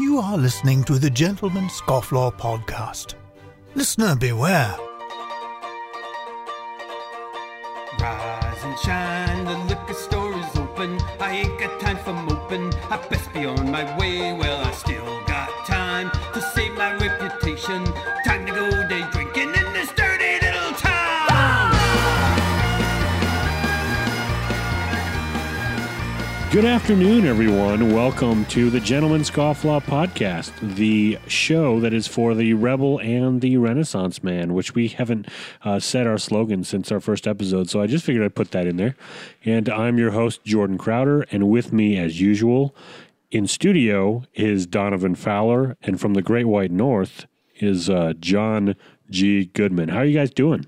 You are listening to the Gentleman Scofflaw podcast. Listener beware. Rise and shine, the liquor store is open. I ain't got time for moping. I best be on my way. Well, I still got time to save my reputation. Good afternoon, everyone. Welcome to the Gentleman Scofflaw podcast, the show that is for the rebel and the Renaissance man, which we haven't uh, said our slogan since our first episode. So I just figured I'd put that in there. And I'm your host, Jordan Crowder, and with me, as usual, in studio is Donovan Fowler, and from the Great White North is uh, John G. Goodman. How are you guys doing?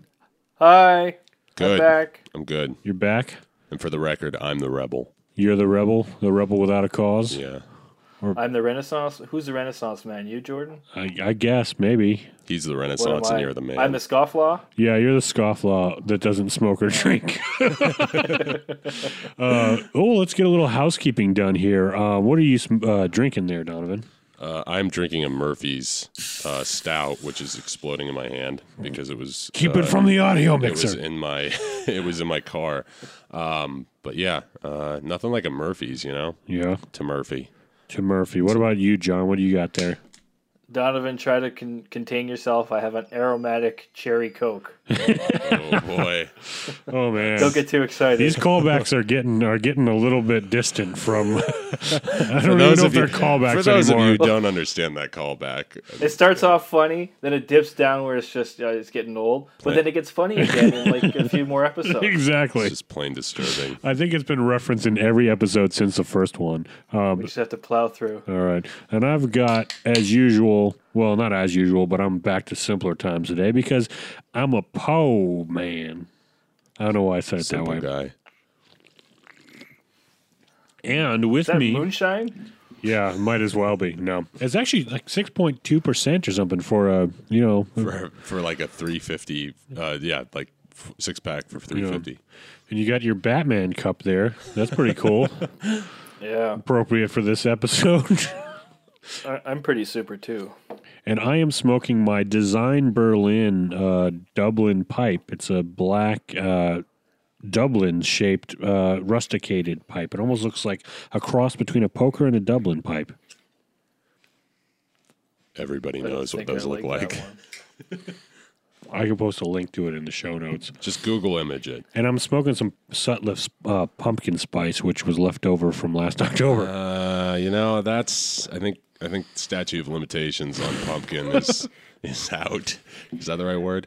Hi. Good. I'm back. I'm good. You're back. And for the record, I'm the rebel. You're the rebel, the rebel without a cause. Yeah. I'm the Renaissance. Who's the Renaissance man? You, Jordan? I, I guess maybe. He's the Renaissance I? and you're the man. I'm the scofflaw. Yeah, you're the scofflaw that doesn't smoke or drink. uh, oh, let's get a little housekeeping done here. Uh, what are you uh, drinking there, Donovan? Uh, I'm drinking a Murphy's uh, stout, which is exploding in my hand because it was. Keep uh, it from the audio mixer. It was in my. it was in my car. Um, but yeah, uh, nothing like a Murphy's, you know, yeah, to Murphy. to Murphy. What about you, John? What do you got there? Donovan, try to con- contain yourself. I have an aromatic cherry coke. Oh boy. Oh man, Don't get too excited. these callbacks are getting are getting a little bit distant from. I don't even those know if of you- they're callbacks For those anymore. of you who don't understand that callback, it starts off funny, then it dips down where it's just uh, it's getting old, but then it gets funny again in like a few more episodes. exactly. it's just plain disturbing. I think it's been referenced in every episode since the first one. Um, We just have to plow through. All right. And I've got, as usual, well, not as usual, but I'm back to simpler times today because I'm a Poe man. I don't know why I said it that way. guy. And with Is that me, moonshine? yeah, might as well be. No, it's actually like 6.2% or something for a, you know, For, for like a 350, uh, yeah, like f- six pack for 350. and you got your Batman cup there. That's pretty cool. Yeah, Appropriate for this episode. I- I'm pretty super too. and I am smoking my Design Berlin uh, Dublin pipe. It's a black uh, Dublin shaped uh, rusticated pipe. It almost looks like a cross between a poker and a Dublin pipe. Everybody knows what think I those look that like. one. I can post a link to it in the show notes. Just Google image it. And I'm smoking some Sutliff's uh, pumpkin spice, which was left over from last October. Uh, you know, that's I think I think statute of limitations on pumpkin is is out. Is that the right word?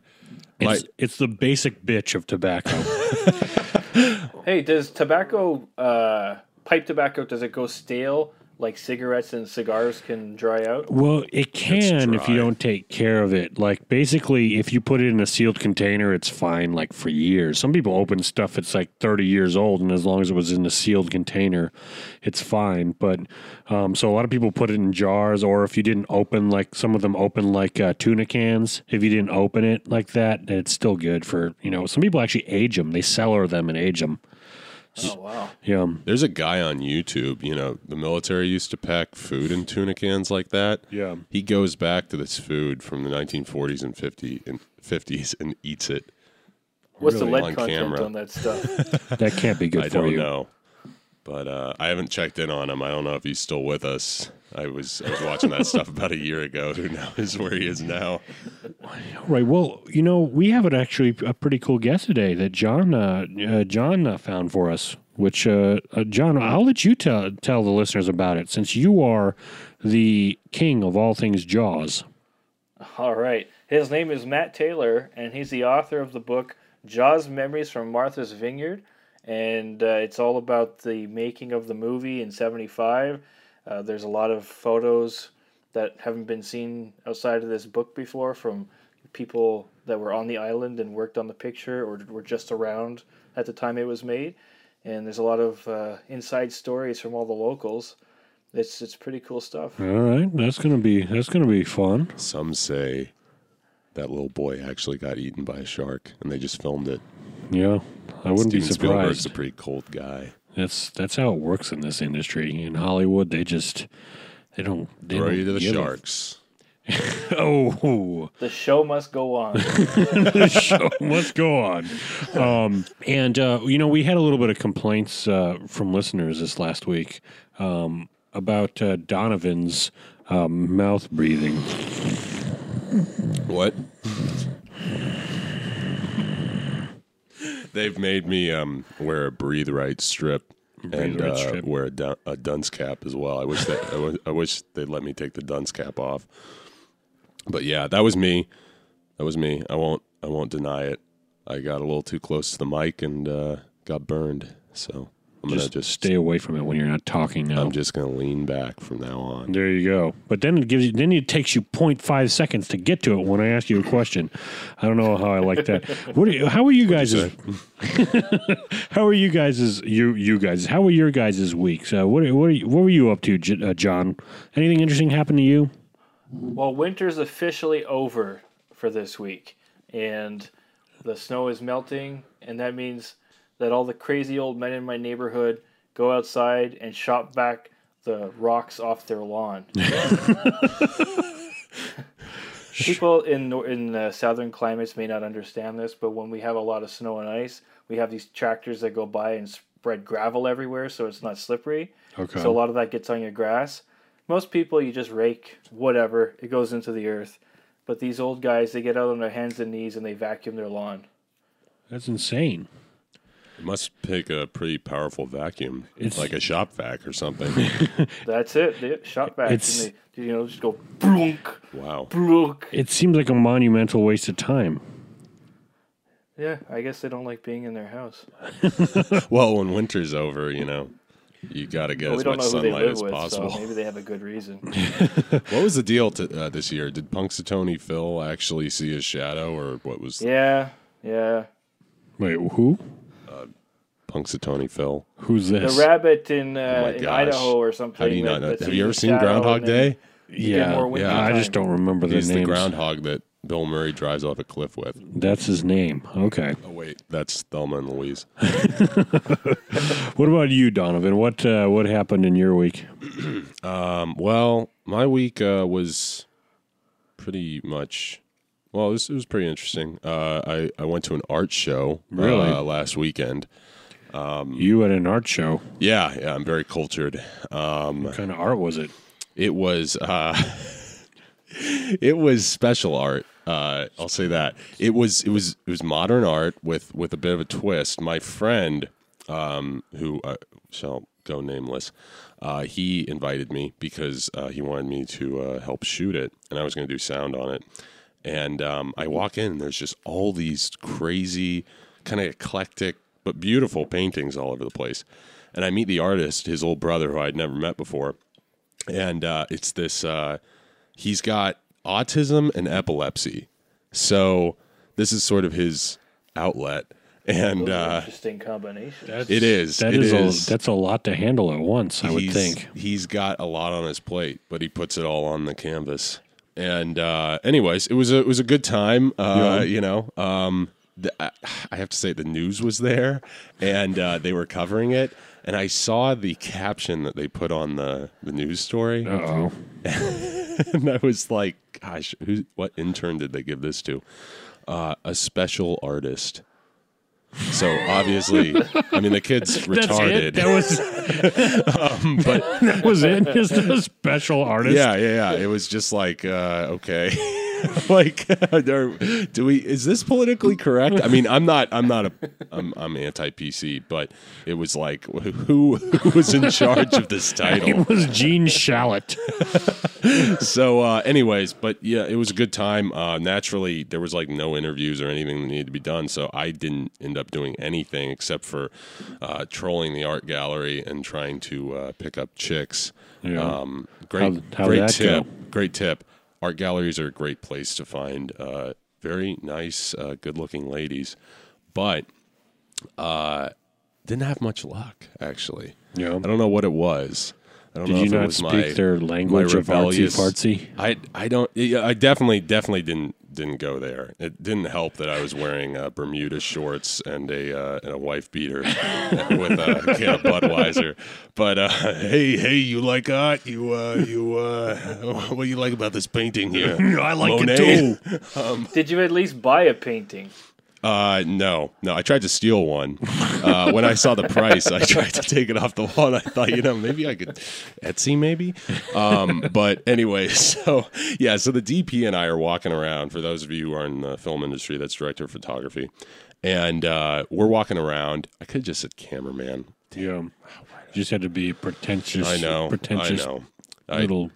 it's, it's the basic bitch of tobacco. Hey, does tobacco, uh, pipe tobacco, does it go stale like cigarettes and cigars can dry out? Well, it can if you don't take care of it. Like basically, if you put it in a sealed container, it's fine. Like for years, some people open stuff that's like thirty years old, and as long as it was in a sealed container, it's fine. But um, so a lot of people put it in jars, or if you didn't open, like some of them open like uh, tuna cans. If you didn't open it like that, it's still good for you know. Some people actually age them; they cellar them and age them. Oh, wow. Yeah, There's a guy on YouTube. You know, the military used to pack food in tuna cans like that. yeah. He goes back to this food from the 1940s and 50 and 50s and eats it. What's the Really? lead On content camera. on that stuff? That can't be good I for don't you. know, but uh, I haven't checked in on him. I don't know if he's still with us. I was I was watching that stuff about a year ago. Who knows where he is now? Right. Well, you know, we have an actually a pretty cool guest today that John uh, uh, John uh, found for us. Which uh, uh, John, I'll let you tell tell the listeners about it since you are the king of all things Jaws. All right. His name is Matt Taylor, and he's the author of the book Jaws Memories from Martha's Vineyard. And uh, it's all about the making of the movie in 75. Uh, there's a lot of photos that haven't been seen outside of this book before from people that were on the island and worked on the picture or were just around at the time it was made. And there's a lot of uh, inside stories from all the locals. It's, it's pretty cool stuff. All right, that's gonna be that's gonna be fun. Some say that little boy actually got eaten by a shark, and they just filmed it. Yeah, I wouldn't Steven be surprised. Spielberg's a pretty cold guy. That's that's how it works in this industry. In Hollywood, they just They don't. They Throw don't you to the sharks. Oh, The show must go on. the show must go on. Um, and uh, you know, we had a little bit of complaints uh, from listeners this last week um, about uh, Donovan's um, mouth breathing. What? They've made me um, wear a breathe right strip and uh, strip. wear a, dun- a dunce cap as well. I wish that I, w- I wish they'd let me take the dunce cap off. But yeah, that was me. That was me. I won't. I won't deny it. I got a little too close to the mic and uh, got burned. So I'm Just, gonna just stay away from it when you're not talking now. I'm just gonna lean back from now on. There you go. But then it gives you. Then it takes you 0.5 seconds to get to it when I ask you a question. I don't know how I like that. What? Are you, how are you guys? say? how are you guys? You you guys? How were your guys' weeks? Uh, what what are you, what were you up to, J- uh, John? Anything interesting happen to you? Well, winter's officially over for this week, and the snow is melting, and that means that all the crazy old men in my neighborhood go outside and shop back the rocks off their lawn. People in in uh, southern climates may not understand this, but when we have a lot of snow and ice, we have these tractors that go by and spread gravel everywhere, so it's not slippery. Okay. So a lot of that gets on your grass. Most people, you just rake whatever, it goes into the earth. But these old guys, they get out on their hands and knees and they vacuum their lawn. That's insane. It must pick a pretty powerful vacuum, It's- like a shop vac or something. That's it. They shot back It's- and they, you know, just go blunk, wow. blunk. It seems like a monumental waste of time. Yeah, I guess they don't like being in their house. Well, when winter's over, you know, you got to get But we as much know who they sunlight as with, possible. so maybe they have a good reason. What was the deal to, uh, this year? Did Punxsutawney Phil actually see his shadow, or what was yeah, yeah. Wait, who? Punxsutawney Phil? Who's this? The rabbit in, Oh uh, my in. Idaho or something. How do you not know? Have you ever seen Groundhog Day? yeah, more windy I just don't remember the He's the groundhog that Bill Murray drives off a cliff with. That's his name. Okay. Oh wait, that's Thelma and Louise. What about you, Donovan? What uh, what happened in your week? Um, well, my week uh, was pretty much. Well, it was, it was pretty interesting. Uh, I I went to an art show Really? uh, last weekend. You at an art show. Yeah, yeah, I'm very cultured. Um, What kind of art was it? it was uh, it was special art. Uh, I'll say that it was it was it was modern art with with a bit of a twist. My friend, um, who uh, shall go nameless, uh, he invited me because uh, he wanted me to uh, help shoot it, and I was going to do sound on it. And um, I walk in, and there's just all these crazy, kind of eclectic but beautiful paintings all over the place. And I meet the artist, his old brother, who I'd never met before and uh, it's this. Uh, he's got autism and epilepsy, so this is sort of his outlet, and uh, Interesting combination. it is. That it is, is. A, that's a lot to handle at once. I would think. he's got a lot on his plate, but he puts it all on the canvas. And uh, anyways, it was a it was a good time. Uh, Yeah. You know, um, the, I I have to say the news was there, and uh, they were covering it. And I saw the caption that they put on the, the news story. Uh oh. and I was like, gosh, who, what intern did they give this to? Uh, a special artist. So obviously, I mean, the kid's retarded. it. That was. but that was it. Just a special artist. yeah, yeah, yeah. It was just like, uh, okay, like, do we? Is this politically correct? I mean, I'm not. I'm not a. I'm, I'm anti PC, but it was like, who who was in charge of this title? It was Gene Shalit. so uh, anyways but yeah it was a good time uh, naturally there was like no interviews or anything that needed to be done so i didn't end up doing anything except for uh, trolling the art gallery and trying to uh, pick up chicks Yeah. um, great how'd great tip go? great tip art galleries are a great place to find uh, very nice uh, good looking ladies but uh, didn't have much luck actually Yeah. i don't know what it was I don't Did know you if it not was speak my, their language my of artsy rebellious- fartsy? I I don't. yeah, I definitely definitely didn't didn't go there. It didn't help that I was wearing uh, Bermuda shorts and a uh, and a wife beater with a can of Budweiser. But uh, hey, hey, you like art? You uh, you uh, what do you like about this painting here? I like Monet? it too. Did you at least buy a painting? Uh, no, no. I tried to steal one. Uh, when I saw the price, I tried to take it off the wall. And I thought, you know, maybe I could Etsy, maybe. Um, but anyway, so yeah, so the DP and I are walking around. For those of you who are in the film industry, that's director of photography, and uh, we're walking around. I could have just said cameraman. Yeah. You just had to be pretentious. I know. Pretentious I know. I, little.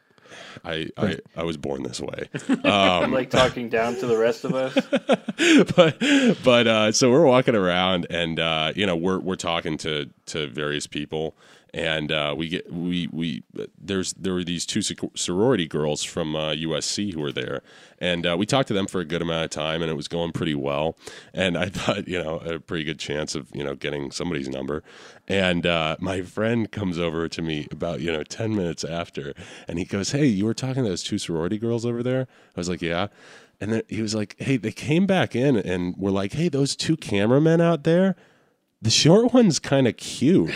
I, I, I was born this way. like talking down to the rest of us? but but uh, so we're walking around and uh, you know we're we're talking to to various people and uh, we get we we there's there were these two sorority girls from uh, USC who were there. And uh, we talked to them for a good amount of time and it was going pretty well. And I thought you know a pretty good chance of you know getting somebody's number. And uh, my friend comes over to me about you know 10 minutes after and he goes hey you were talking to those two sorority girls over there? I was like yeah. And then he was like, "Hey, they came back in and were like, hey, those two cameramen out there, the short one's kind of cute."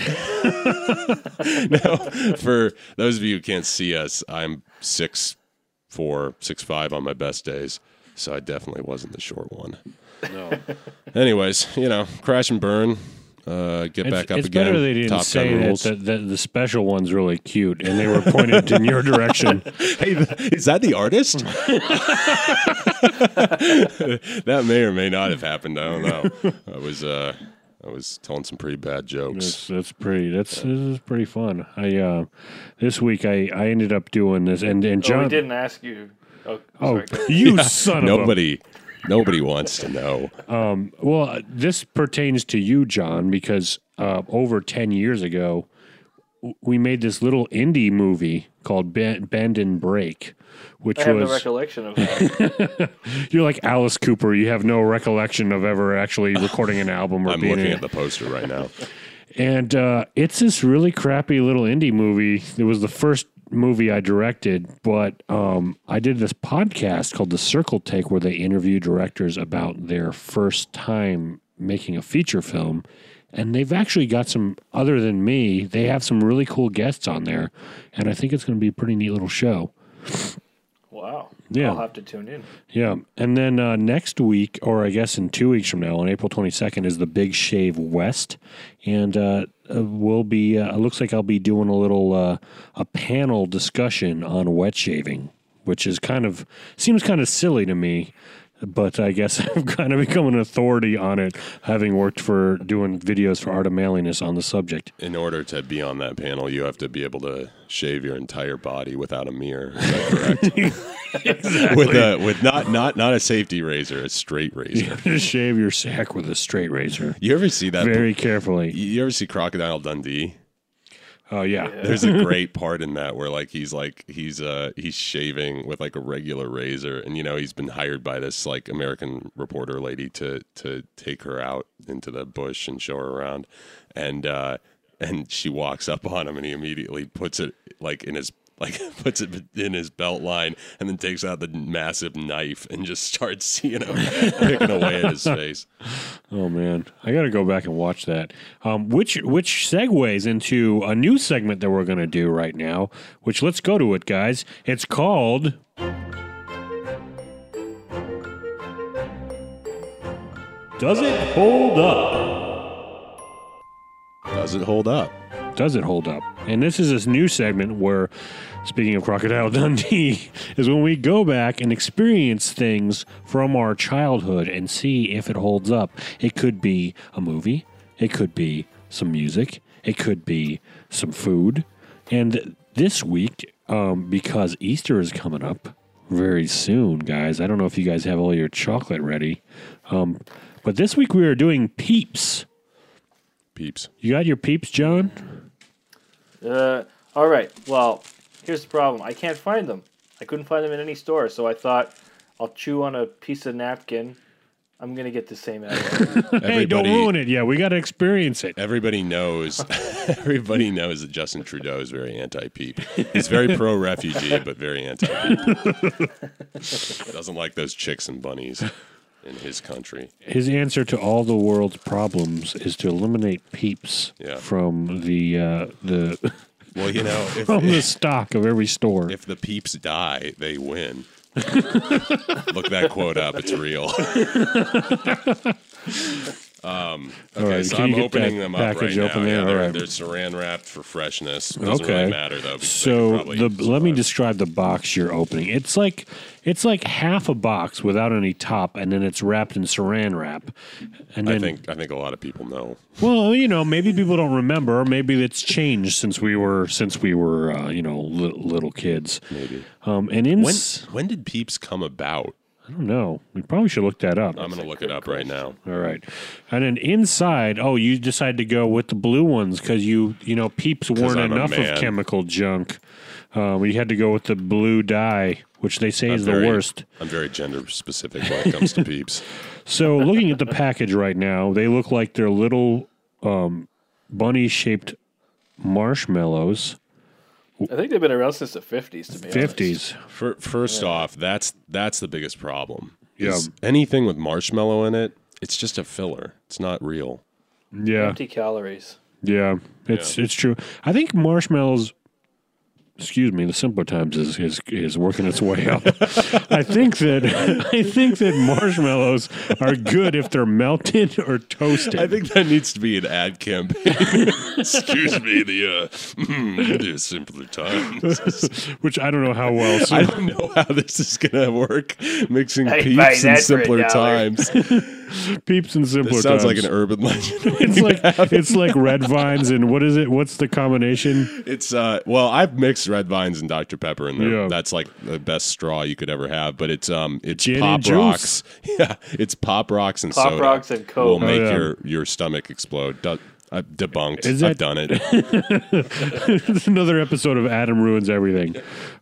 now, for those of you who can't see us, I'm six four, six five on my best days, so I definitely wasn't the short one. No. Anyways, you know, crash and burn. Uh, get back it's up it's again. better they didn't Top say that, rules. that, that the special one's really cute and they were pointed in your direction. hey, is that the artist? that may or may not have happened. I don't know. I was uh, I was telling some pretty bad jokes. That's that's pretty. That's this is pretty fun. I uh, this week I, I ended up doing this and and Oh, John. we didn't ask you. Oh, oh, sorry. go ahead. you son of a Nobody, nobody wants to know. Well, uh, this pertains to you, John, because uh, over 10 years ago, we made this little indie movie called Bend, Bend and Break, which I have no was. recollection of that. you're like Alice Cooper. You have no recollection of ever actually recording an album or I'm being looking in at the poster right now. And uh, it's this really crappy little indie movie. It was the first movie I directed, but um, I did this podcast called The Circle Take where they interview directors about their first time making a feature film. And they've actually got some, other than me, they have some really cool guests on there. And I think it's going to be a pretty neat little show. Yeah. I'll have to tune in. Yeah. And then uh, next week, or I guess in two weeks from now, on April 22nd, is the Big Shave West. And uh, uh, we'll be, uh, it looks like I'll be doing a little, uh, a panel discussion on wet shaving, which is kind of, seems kind of silly to me. But I guess I've kind of become an authority on it, having worked for doing videos for Art of Manliness on the subject. In order to be on that panel, you have to be able to shave your entire body without a mirror. Is that correct? With a with not not not a safety razor, a straight razor. Just shave your sack with a straight razor You ever see that? very carefully. you ever see Crocodile Dundee? Oh, yeah. There's a great part in that where like he's like he's uh he's shaving with like a regular razor. And you know he's been hired by this like American reporter lady to to take her out into the bush and show her around. And uh and she walks up on him and he immediately puts it like in his like puts it in his belt line and then takes out the massive knife and just starts you know picking away at his face. Oh man, I got to go back and watch that. Um, which which segues into a new segment that we're going to do right now. Which let's go to it, guys. It's called. Does it hold up? Does it hold up? Does it hold up? And this is this new segment where, speaking of Crocodile Dundee, is when we go back and experience things from our childhood and see if it holds up. It could be a movie, it could be some music, it could be some food. And this week, um, because Easter is coming up very soon, guys, I don't know if you guys have all your chocolate ready, um, but this week we are doing peeps. Peeps. You got your peeps, John? Uh, all right. Well, here's the problem. I can't find them. I couldn't find them in any store, so I thought I'll chew on a piece of napkin I'm gonna get the same attitude. Hey, don't Everybody- ruin it. Yeah, we got to experience it. Everybody knows. everybody knows that Justin Trudeau is very anti-peep. He's very pro-refugee, but very anti-peep. Doesn't like those chicks and bunnies in his country. His answer to all the world's problems is to eliminate peeps Yeah. from the uh, the Well, you know, if, from the stock of every store. if the peeps die, they win. Look that quote up; it's real. um, okay, right, so can I'm opening them up right package now. open there? Yeah, they're, All right. they're saran wrapped for freshness. Doesn't Okay. really matter though. So the let me describe the box you're opening. It's like it's like half a box without any top, and then it's wrapped in Saran wrap. And then, I think I think a lot of people know. well, you know, maybe people don't remember, or maybe it's changed since we were since we were uh, you know li- little kids. Maybe Um, and in when when did peeps come about? I don't know. We probably should look that up. I'm going to look it up right now. All right, and then inside, oh, you decided to go with the blue ones because you, you know, peeps weren't I'm enough of chemical junk. Uh, we had to go with the blue dye, which they say is I'm very- the worst. I'm very gender specific when it comes to peeps. So, looking at the package right now, they look like they're little um, bunny-shaped marshmallows. I think they've been around since the 50s. To be. Fifties. For, first off, that's that's the biggest problem. Yeah. anything with marshmallow in it, it's just a filler. It's not real. Yeah, Empty calories. yeah, it's Yeah. it's true. I think marshmallows. Excuse me, the simpler times is is, is working its way up. I think that I think that marshmallows are good if they're melted or toasted. I think that needs to be an ad campaign. Excuse me, the uh, the simpler times. which I don't know how well. So I don't know how this is gonna work. Mixing Hey, peeps and that for a simpler times. peeps and simpler This sounds times. like an urban legend. It's like it's like red vines and what is it? What's the combination? It's uh well, I've mixed red vines and Dr Pepper in there. Yeah. That's like the best straw you could ever have. But it's um it's Gin pop juice. rocks. Yeah, it's pop rocks and soda. Pop soda. rocks and Coke. will Oh, make yeah. your your stomach explode. Du- I've debunked. Is I've done it. It's another episode of Adam ruins everything.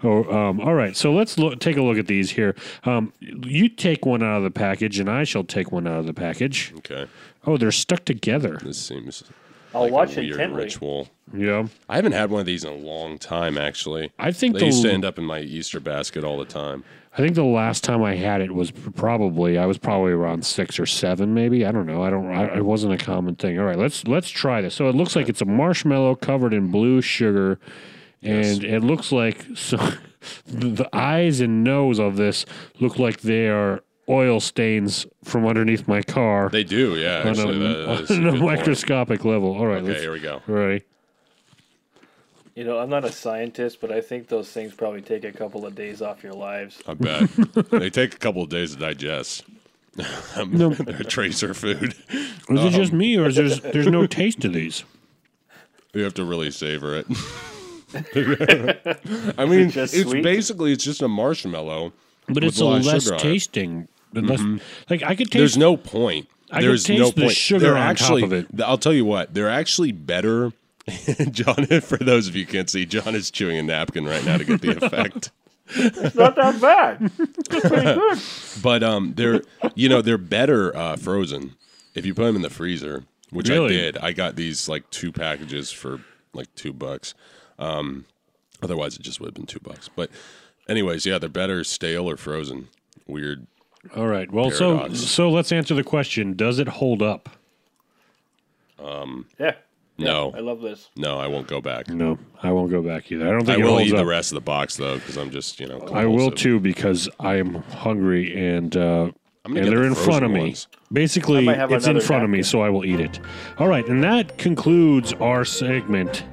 Oh, um, all right. So let's look, take a look at these here. Um, you take one out of the package, and I shall take one out of the package. Okay, Oh, they're stuck together. this seems I'll like watch a weird intently. ritual. Yeah, I haven't had one of these in a long time. Actually, I think they the used to end up in my Easter basket all the time. I think the last time I had it was probably I was probably around six or seven, maybe. I don't know. I don't. I, it wasn't a common thing. All right, let's let's try this. So it looks like it's a marshmallow covered in blue sugar, and it looks like so. The, the eyes and nose of this look like they are oil stains from underneath my car They do, yeah. on Actually, a, that, that is a on a good point. microscopic level. All right, Okay, here we go. all right. You know, I'm not a scientist, but I think those things probably take a couple of days off your lives. I bet they take a couple of days to digest. Um, No. They're tracer food. Is it just me, or is there there's no taste to these? You have to really savor it. I mean, just it's sweet? basically it's just a marshmallow. But it's a a lot of less sugar on it. tasting. Less, Like I could taste. There's no point. I could There's taste no the point. sugar they're on top actually, of it. I'll tell you what. They're actually better. John, for those of you who can't see, John is chewing a napkin right now to get the effect. It's not that bad. It's pretty good. But um, they're you know they're better uh, frozen if you put them in the freezer, which I did. I got these like two packages for like two bucks. Um, otherwise, it just would have been two bucks. But anyways, yeah, they're better stale or frozen. Weird. All right. Well, so Paradox. so let's answer the question: Does it hold up? Um. Yeah. No, I love this. no, I won't go back. No, I won't go back either. I don't I think it will holds eat up. the rest of the box though because I'm just you know. I will compulsive. too because I am hungry and uh, I'm gonna and get they're the in front of me. ones. Basically, might have it's in another front of me, napkin. so I will eat it. All right, and that concludes our segment.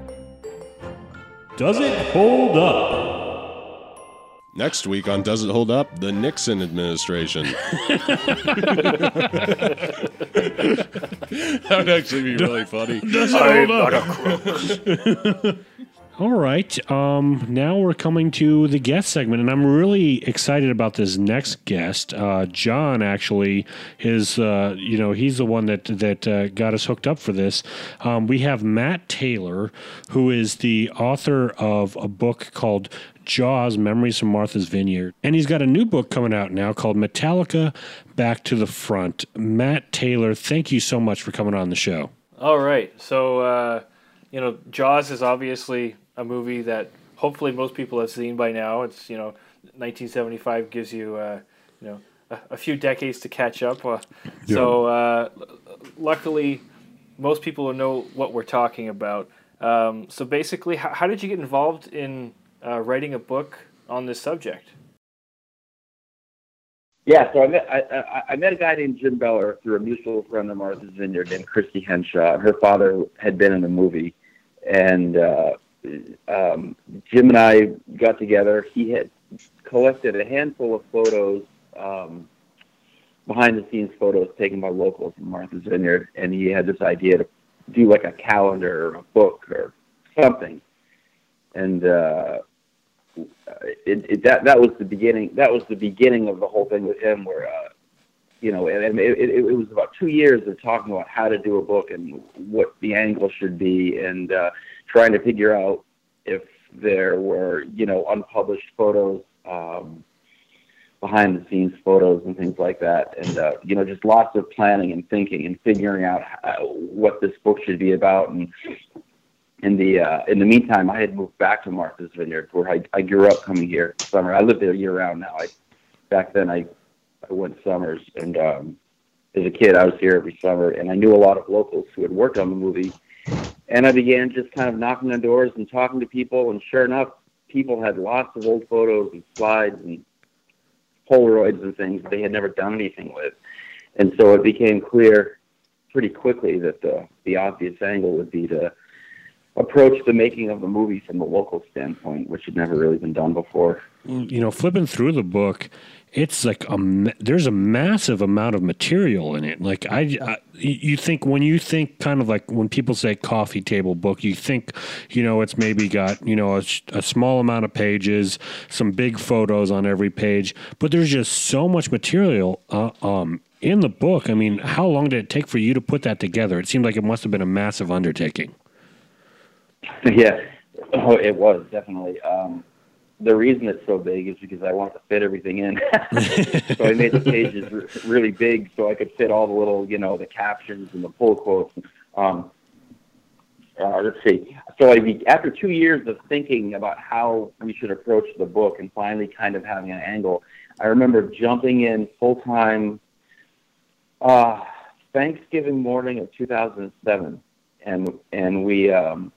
Does it hold up? Next week on Does It Hold Up? The Nixon administration. that would actually be really funny. Does it hold up? All right. Um, now we're coming to the guest segment, and I'm really excited about this next guest. Uh, John, actually, is uh, you know he's the one that that uh, got us hooked up for this. Um, we have Matt Taylor, who is the author of a book called Jaws Memories from Martha's Vineyard. And he's got a new book coming out now called Metallica Back to the Front. Matt Taylor, thank you so much for coming on the show. All right. So, uh, you know, Jaws is obviously a movie that hopefully most people have seen by now. It's, you know, 1975 gives you, uh, you know, a, a, few decades to catch up. Uh, yeah. So, uh, luckily, most people will know what we're talking about. Um, so, basically, how, how, did you get involved in uh, writing a book on this subject? Yeah, so I met I, I, met a guy named Jim Beller through a mutual friend of Martha's Vineyard named Christy Henshaw. Her father had been in the movie, and uh, um, Jim and I got together. He had collected a handful of photos, um, behind the scenes photos taken by locals in Martha's Vineyard, and he had this idea to do like a calendar or a book or something. And uh, it, it, that that was the beginning. That was the beginning of the whole thing with him, where uh, you know, and, and it, it, it was about two years of talking about how to do a book and what the angle should be, and uh, trying to figure out if there were you know unpublished photos. Um, behind the scenes photos and things like that and uh, you know just lots of planning and thinking and figuring out how, what this book should be about and in the uh, in the meantime, I had moved back to Martha's Vineyard, where I, I grew up coming here summer. I live there year round now. I back then I I went summers, and um, as a kid I was here every summer, and I knew a lot of locals who had worked on the movie, and I began just kind of knocking on doors and talking to people, and sure enough, people had lots of old photos and slides and Polaroids and things they had never done anything with, and so it became clear pretty quickly that the the obvious angle would be to approach the making of the movie from a local standpoint, which had never really been done before. You know, flipping through the book, it's like a there's a massive amount of material in it. Like I, I, you think when you think kind of like when people say coffee table book, you think, you know, it's maybe got you know a, a small amount of pages, some big photos on every page, but there's just so much material. Uh, um, in the book, I mean, how long did it take for you to put that together? It seemed like it must have been a massive undertaking. Yeah, oh, it was definitely. Um, the reason it's so big is because I wanted to fit everything in. so I made the pages really big so I could fit all the little, you know, the captions and the pull quotes. Um, uh, let's see. So I, after two years of thinking about how we should approach the book and finally kind of having an angle, I remember jumping in full time uh, Thanksgiving morning of 2007, and and we um,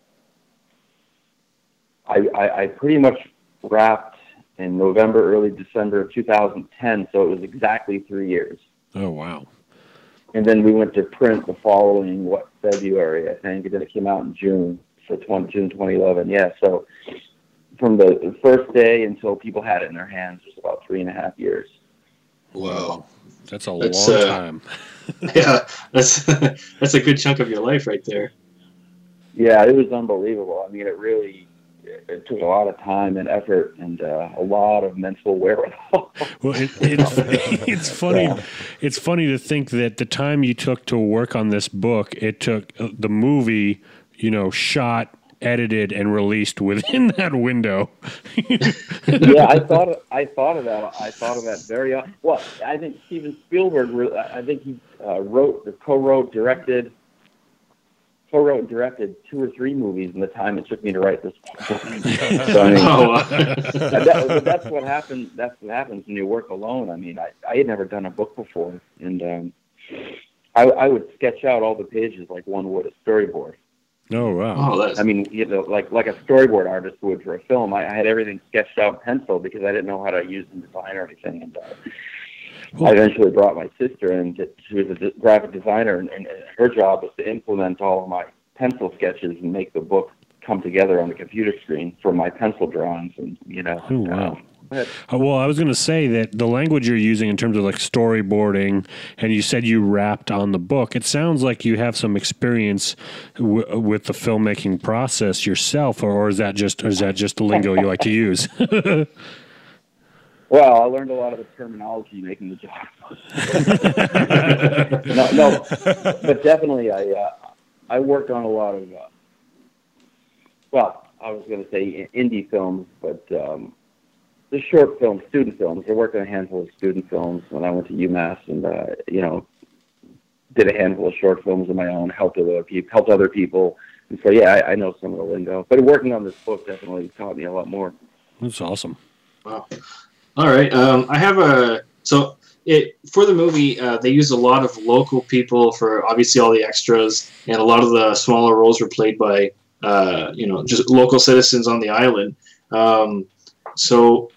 I, I, I pretty much wrapped in November, early December of 2010, so it was exactly three years. Oh wow! And then we went to print the following what February, I think, and then it came out in June, so 20, June 2011. Yeah, so from the first day until people had it in their hands was about three and a half years. Wow, that's a that's, long uh, time. yeah, that's that's a good chunk of your life right there. Yeah, it was unbelievable. I mean, it really it took a lot of time and effort and uh, a lot of mental wherewithal. well, it, it's it's funny. Yeah. It's funny to think that the time you took to work on this book, it took uh, the movie, you know, shot, edited, and released within that window. yeah, I thought of, I thought of that. I thought of that very well. I think Steven Spielberg. I think he uh, wrote, co-wrote, directed co-wrote and directed two or three movies in the time it took me to write this book. so, I mean, oh, that, that's what happens. That's what happens when you work alone. I mean, I, I had never done a book before, and um, I, I would sketch out all the pages like one would a storyboard. Oh wow! Oh, I mean, you know, like like a storyboard artist would for a film. I, I had everything sketched out in pencil because I didn't know how to use InDesign or anything, and uh, I eventually brought my sister in. To, she was a graphic designer, and, and her job was to implement all of my pencil sketches and make the book come together on the computer screen from my pencil drawings. And you know, oh, wow. Uh, well, I was going to say that the language you're using in terms of like storyboarding, and you said you wrapped on the book. It sounds like you have some experience w- with the filmmaking process yourself, or, or is that just or is that just the lingo you like to use? Well, I learned a lot of the terminology making the job. no, no, but definitely, I uh, I worked on a lot of. Uh, well, I was going to say indie films, but um, the short films, student films. I worked on a handful of student films when I went to UMass, and uh, you know, did a handful of short films of my own, helped other people, helped other people, and so yeah, I, I know some of the lingo. But working on this book definitely taught me a lot more. That's awesome. Wow. All right. Um, I have a so it for the movie. Uh, they used a lot of local people for obviously all the extras, and a lot of the smaller roles were played by uh, you know just local citizens on the island. Um, so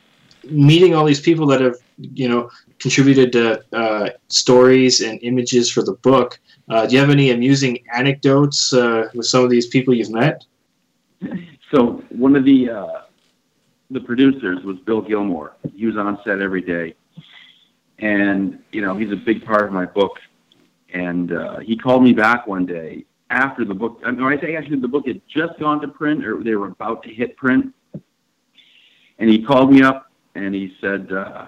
meeting all these people that have you know contributed to uh, stories and images for the book. Uh, do you have any amusing anecdotes uh, with some of these people you've met? So one of the uh, the producers was Bill Gilmore. He was on set every day, and you know he's a big part of my book. And uh, he called me back one day after the book. I mean, I think actually the book had just gone to print, or they were about to hit print. And he called me up and he said, uh,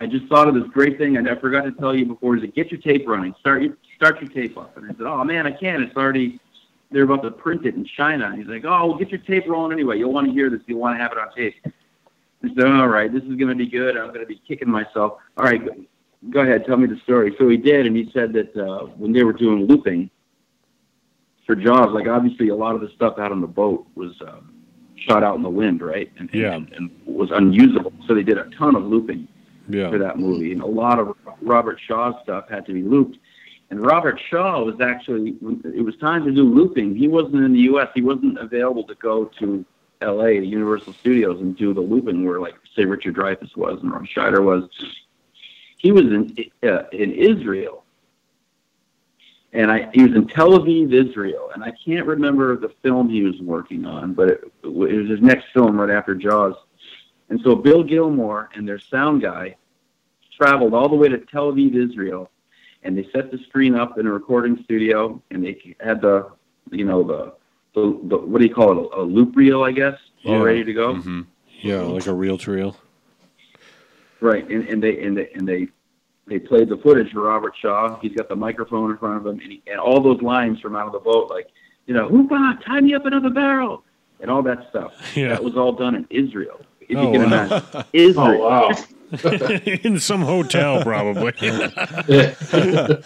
"I just thought of this great thing. I forgot to tell you before. Is said, get your tape running. Start your start your tape up." And I said, "Oh man, I can't. It's already." They're about to print it in China. And he's like, "Oh, well, get your tape rolling anyway. You'll want to hear this. You'll want to have it on tape." I said, "All right, this is going to be good. I'm going to be kicking myself. All right, go, ahead. Tell me the story." So he did, and he said that uh, when they were doing looping for Jaws, like obviously a lot of the stuff out on the boat was um, shot out in the wind, right? And, Yeah. and, and was unusable. So they did a ton of looping for that movie, and a lot of Robert Shaw's stuff had to be looped. And Robert Shaw was actually, it was time to do looping. He wasn't in the U.S. He wasn't available to go to L.A. to Universal Studios and do the looping where, like, say Richard Dreyfuss was and Roy Scheider was. He was in uh, in Israel, and I he was in Tel Aviv, Israel, and I can't remember the film he was working on, but it, it was his next film right after Jaws. And so Bill Gilmore and their sound guy traveled all the way to Tel Aviv, Israel, and they set the screen up in a recording studio, and they had the, you know, the, the, the what do you call it, a, a loop reel, I guess, all ready to go. Mm-hmm. Yeah, like a reel to reel. Right, and, and they and they and they they played the footage for Robert Shaw. He's got the microphone in front of him, and, he, and all those lines from out of the boat, like you know, Hooper, tie me up another barrel, and all that stuff. Yeah. That was all done in Israel. If Oh, you can wow. imagine, Israel. Oh wow! In some hotel, probably.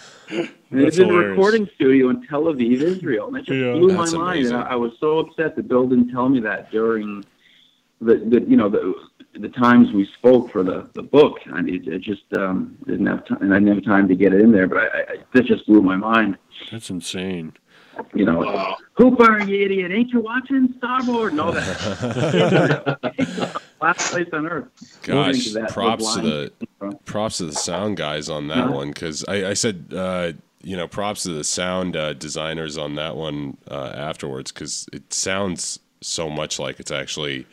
And That's it's in a recording studio in Tel Aviv, Israel. And it just Yeah. blew my That's mind. And I, I was so upset that Bill didn't tell me that during the, the you know, the the times we spoke for the, the book. I mean, it, it just um, didn't have time, and I didn't have time to get it in there. But I, I, I this just blew my mind. That's insane. You know, Wow. Hooper, you idiot! Ain't you watching Starboard? And all that. Last place on earth. Gosh, to props to the props to the sound guys on that Huh? one because I, I said uh, you know props to the sound uh, designers on that one uh, afterwards because it sounds so much like it's actually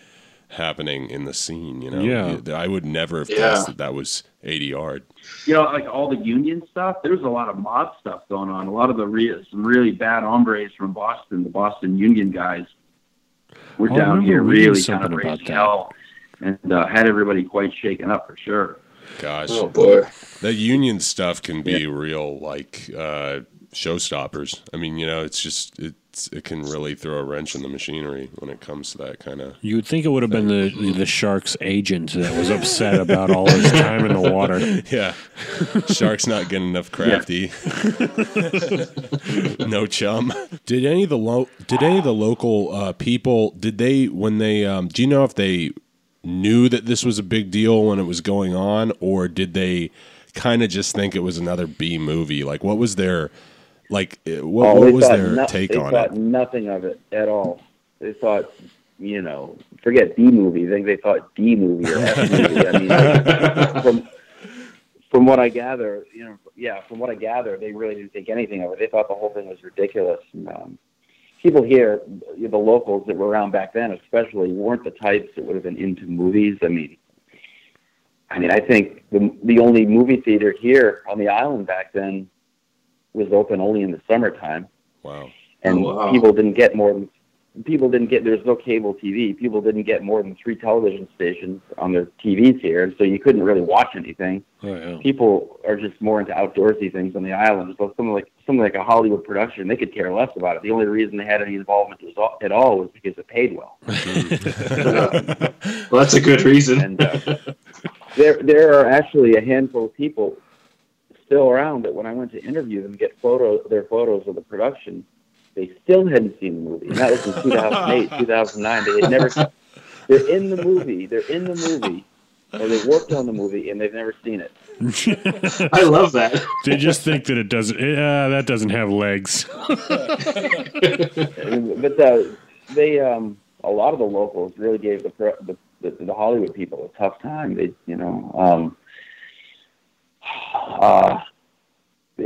happening in the scene. You know, Yeah. I would never have Yeah. guessed that that was eighty yard. you know, like all the union stuff, there was a lot of mob stuff going on. A lot of the re- some really bad hombres from Boston, the Boston Union guys, were Oh, I down here really kind something of about raising that. hell and uh, had everybody quite shaken up for sure. Gosh, Oh boy! that union stuff can be real like uh, showstoppers. I mean, you know, it's just it's it can really throw a wrench in the machinery when it comes to that kind of. You would think it would have been the the shark's agent that was upset about all his time in the water. Yeah, shark's not getting enough crafty. no chum. Did any of the lo- did any of the local uh, people did they when they um, do you know if they knew that this was a big deal when it was going on or did they kind of just think it was another B movie? Like what was their like uh, what, Oh, what was their no- take they on thought it? nothing of it at all. They thought, you know, forget B movie. I think they thought D movie or F movie. I mean, like, from from what I gather, you know, yeah, from what I gather, they really didn't think anything of it. They thought the whole thing was ridiculous. And, um, people here, the locals that were around back then, especially, weren't the types that would have been into movies. I mean, I mean, I think the the only movie theater here on the island back then was open only in the summertime Wow. and Oh, wow. people didn't get more than people didn't get there's no cable TV. People didn't get more than three television stations on their TVs here, so you couldn't really watch anything. Oh, yeah. People are just more into outdoorsy things on the island. So something like something like a Hollywood production, they could care less about it. The only reason they had any involvement was all- at all was because it paid well. Well, that's a good reason. And uh, there there are actually a handful of people still around that when I went to interview them, get photo their photos of the production, they still hadn't seen the movie, and that was in 2008, 2009. They had never. They're in the movie. They're in the movie, or they worked on the movie, and they've never seen it. I love that. they just think that it doesn't. Uh, that doesn't have legs. But uh, they, um, a lot of the locals really gave the, pro- the the the Hollywood people a tough time. They, you know, um, uh,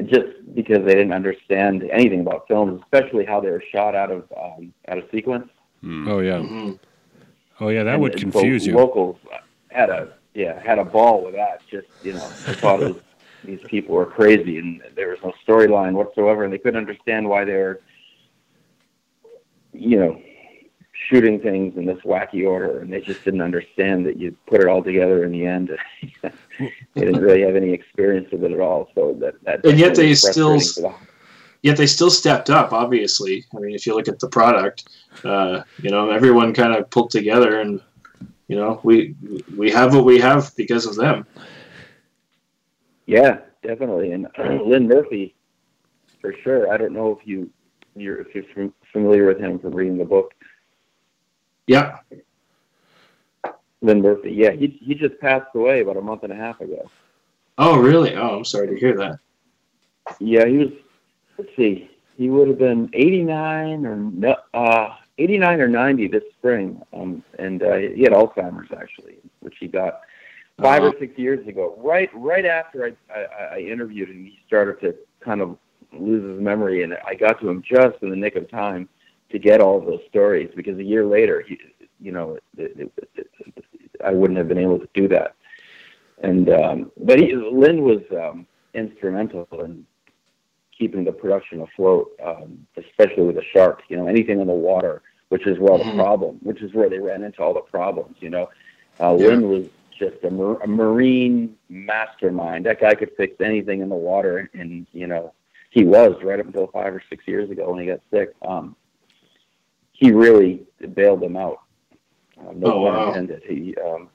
just because they didn't understand anything about films, especially how they were shot out of um, out of sequence. Oh yeah. Mhm. Oh yeah. That And- would and confuse so you. Locals had a yeah had a ball with that. Just you know, they thought it was, these people were crazy, and there was no storyline whatsoever, and they couldn't understand why they were, you know, shooting things in this wacky order, and they just didn't understand that you put it all together in the end. they didn't really have any experience with it at all, so that that And yet they still- Yet they still stepped up. Obviously, I mean, if you look at the product, uh, you know, everyone kind of pulled together, and you know, we we have what we have because of them. Yeah, definitely. And uh, Lynn Murphy, for sure. I don't know if you you're if you're familiar with him from reading the book. Yeah. Lynn Murphy. Yeah, he he just passed away about a month and a half ago. Oh, really? Oh, I'm sorry to hear that. Yeah, he was. Let's see. He would have been 89 or no, uh, 89 or 90 this spring. Um, and uh, he had Alzheimer's actually, which he got 5 or Uh-huh. six years ago. Right, right after I, I, I interviewed him, he started to kind of lose his memory, and I got to him just in the nick of time to get all of those stories because a year later, he, you know, it, it, it, I wouldn't have been able to do that. And um, but he, Lynn was um, instrumental in keeping the production afloat, um, especially with the sharks. You know, anything in the water, which is where all the problem, which is where they ran into all the problems. You know, uh, Yeah. Lynn was just a, mar- a marine mastermind. That guy could fix anything in the water, and you know, he was right up until five or six years ago when he got sick. Um, he really bailed them out. Uh, no Oh, wow. intended. He, um,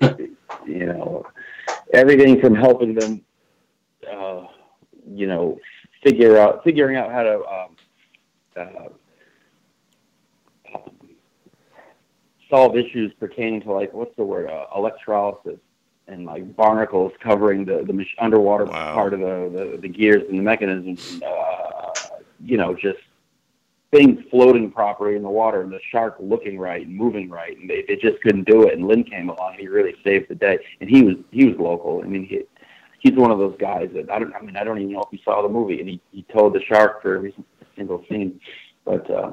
you know, everything from helping them, uh, you know, figure out figuring out how to um, uh, um, solve issues pertaining to like what's the word uh, electrolysis and like barnacles covering the the underwater Wow. part of the, the the gears and the mechanisms. and, Uh, you know, just things floating properly in the water and the shark looking right and moving right, and they, they just couldn't do it. And Lynn came along and he really saved the day. And he was he was local. I mean, he he's one of those guys that I don't. I mean, I don't even know if he saw the movie, and he he towed the shark for every single scene. But uh,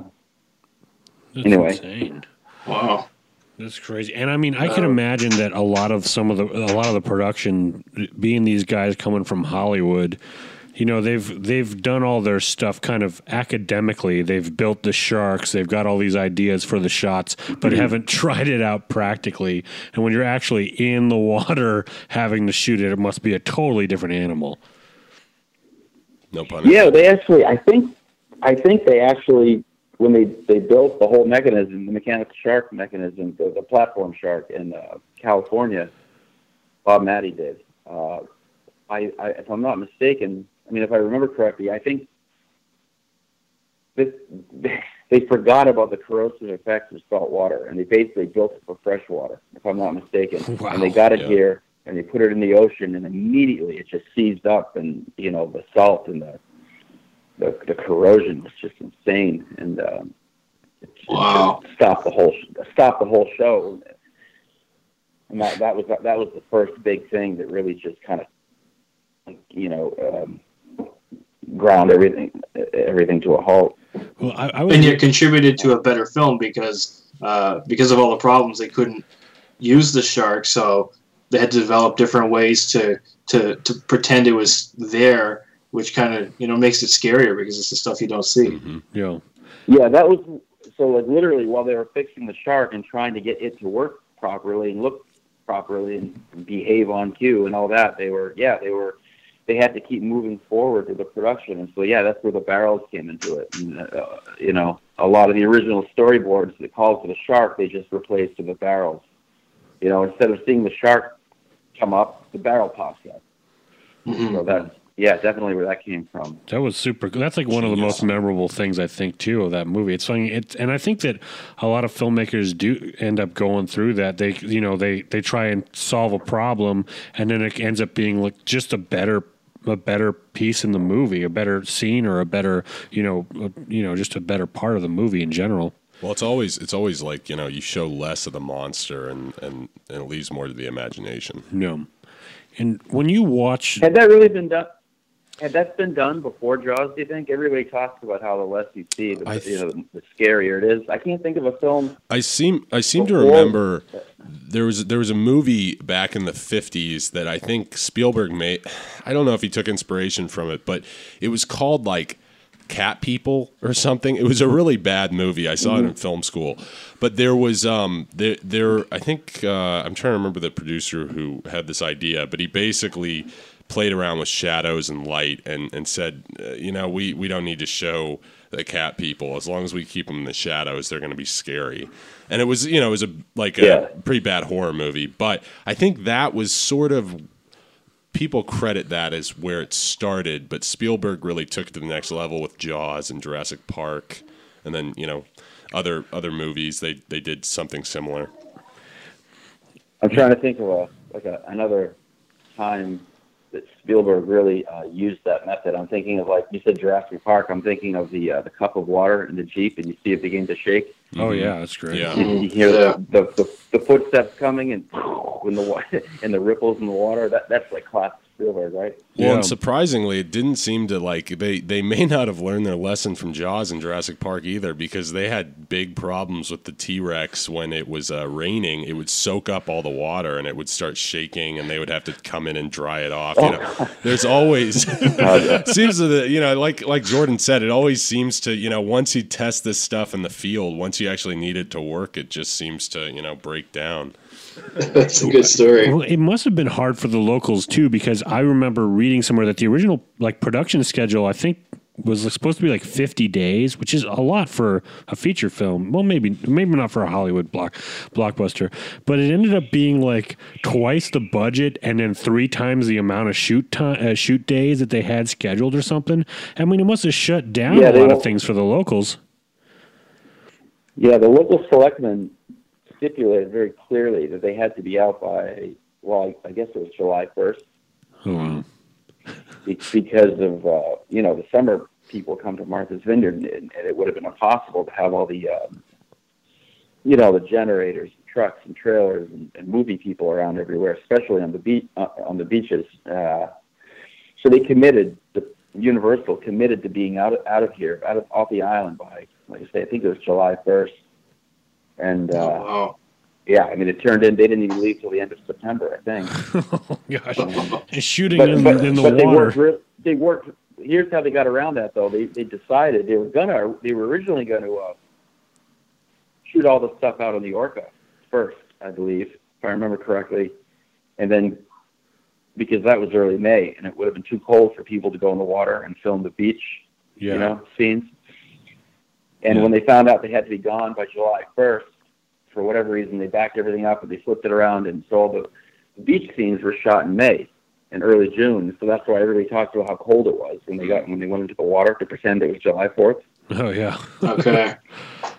That's Anyway. insane. Wow. That's crazy. And I mean, I can Uh, imagine that a lot of some of the a lot of the production being these guys coming from Hollywood, you know, they've they've done all their stuff kind of academically. They've built the sharks, they've got all these ideas for the shots, but haven't tried it out practically. And when you're actually in the water having to shoot it, it must be a totally different animal. No pun. yeah, they actually. I think I think they actually when they they built the whole mechanism, the mechanical shark mechanism, the, the platform shark in uh, California, Bob Mattey did. Uh, I, I, if I'm not mistaken, I mean, if I remember correctly, I think this, they forgot about the corrosive effects of salt water, and they basically built it for fresh water, if I'm not mistaken. And they got it yeah. here, and they put it in the ocean, and immediately it just seized up, and you know the salt and the the, the corrosion was just insane, and um, it just Wow. stopped the whole stopped the whole show. And that that was that was the first big thing that really just kind of you know um, ground everything everything to a halt. Well, I, I was and yet contributed to a better film because uh, because of all the problems they couldn't use the shark, so they had to develop different ways to to to pretend it was there, which kind of you know makes it scarier because it's the stuff you don't see. Mhm. you know, Yeah, that was so like literally while they were fixing the shark and trying to get it to work properly and look properly and behave on cue and all that, they were yeah they were they had to keep moving forward with the production, and so yeah, that's where the barrels came into it. And, uh, you know, a lot of the original storyboards that called for the shark, they just replaced with the barrels. You know, instead of seeing the shark come up, the barrel pops up. Mhm. So that's yeah, definitely where that came from. That was super. That's like one of the most memorable things I think too of that movie. It's funny, it, and I think that a lot of filmmakers do end up going through that. They, you know, they they try and solve a problem, and then it ends up being like just a better a better piece in the movie, a better scene, or a better, you know, a, you know, just a better part of the movie in general. Well, it's always it's always like you know you show less of the monster and and, and it leaves more to the imagination. No, and when you watch, Had that really been done? Had that's been done before Jaws? Do you think everybody talks about how the less you see, the, I you know, the scarier it is? I can't think of a film. I seem I seem to remember there was there was a movie back in the fifties that I think Spielberg made. I don't know if he took inspiration from it, but it was called like Cat People or something. It was a really bad movie. I saw it in film school, but there was um there there I think uh, I'm trying to remember the producer who had this idea, but he basically played around with shadows and light and and said, uh, you know, we we don't need to show the cat people as long as we keep them in the shadows, they're going to be scary. And it was you know it was a like a Yeah. pretty bad horror movie, but I think that was sort of people credit that as where it started, but Spielberg really took it to the next level with Jaws and Jurassic Park, and then you know other other movies they they did something similar. I'm trying to think of a like a, another time that Spielberg really uh, used that method. I'm thinking of like you said Jurassic Park. I'm thinking of the uh, the cup of water in the jeep, and you see it begin to shake. oh yeah, that's great. Yeah. You, you hear Yeah. the, the, the footsteps coming and when the wa- and the ripples in the water. That that's like classic Spielberg, right? Well, Yeah. and surprisingly, it didn't seem to like they they may not have learned their lesson from Jaws and Jurassic Park either because they had big problems with the T Rex when it was uh, raining. It would soak up all the water and it would start shaking, and they would have to come in and dry it off. You know, there's always seems to the you know like like Jordan said, it always seems to you know once you test this stuff in the field, once you actually need it to work, it just seems to you know break down. That's a good story. Well, it must have been hard for the locals too, because I remember reading somewhere that the original like production schedule, I think, was supposed to be like fifty days, which is a lot for a feature film. Well, maybe maybe not for a Hollywood block blockbuster, but it ended up being like twice the budget and then three times the amount of shoot time, uh, shoot days that they had scheduled or something. I mean, it must have shut down Yeah, a lot of things for the locals. Yeah, the local selectmen stipulated very clearly that they had to be out by well, I, I guess it was July first. Oh, wow. be- because of uh, you know the summer people come to Martha's Vineyard, and, and it would have been impossible to have all the um, you know the generators, and trucks, and trailers, and, and movie people around everywhere, especially on the beach uh, on the beaches. Uh, so they committed the Universal committed to being out of, out of here, out of off the island by like I say, I think it was July first, and Oh, uh, wow. yeah, I mean it turned in. They didn't even leave till the end of September, I think. Oh gosh, And shooting but, in, but, in the but they water. worked. Re- they worked. Here's how they got around that, though. They they decided they were gonna. They were originally going to uh, shoot all the stuff out on the Orca first, I believe, if I remember correctly, and then because that was early May and it would have been too cold for people to go in the water and film the beach, yeah. you know, scenes. And Yeah. when they found out they had to be gone by July 1st, for whatever reason, they backed everything up and they flipped it around, and so all the, the beach scenes were shot in May and early June. So that's why everybody talks about how cold it was when they got when they went into the water to pretend it was July 4th. Oh yeah. Okay.